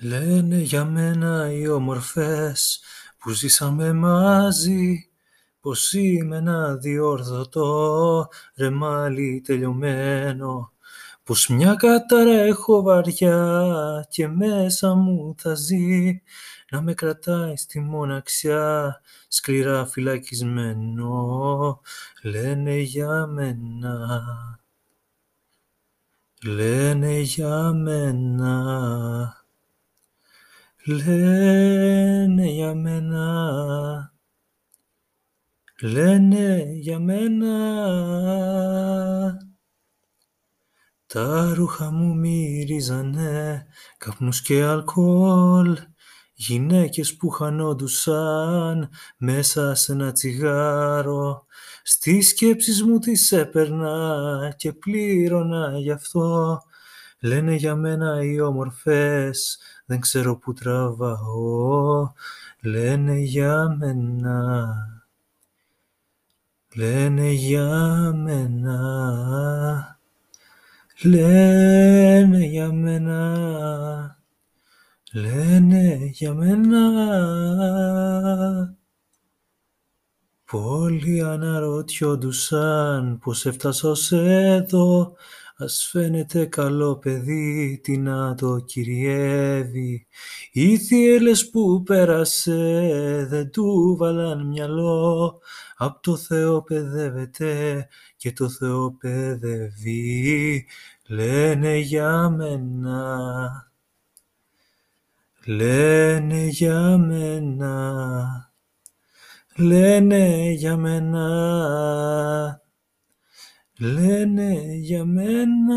Λένε για μένα οι όμορφες που ζήσαμε μαζί πως είμαι ένα διόρθωτο ρεμάλι τελειωμένο πως μια κατάρα έχω βαριά και μέσα μου θα ζει να με κρατάει στη μοναξιά σκληρά φυλακισμένο. Λένε για μένα. Λένε για μένα Λένε για μένα, λένε για μένα. Τα ρούχα μου μυρίζανε καπνούς και αλκοόλ. Γυναίκες που χανόντουσαν μέσα σε ένα τσιγάρο. Στις σκέψεις μου τις έπαιρνα και πλήρωνα γι' αυτό Λένε για μένα οι όμορφες, δεν ξέρω που τραβάω. Λένε για μένα, λένε για μένα. Λένε για μένα, λένε για μένα. Πολλοί αναρωτιόντουσαν πως έφτασα ως εδώ Ας φαίνεται καλό παιδί, τι να το κυριεύει. Οι θύελες που πέρασε δεν του βάλαν μυαλό. Απ' το Θεό παιδεύεται και το Θεό παιδεύει. Λένε για μένα, λένε για μένα, λένε για μένα. Λένε για μένα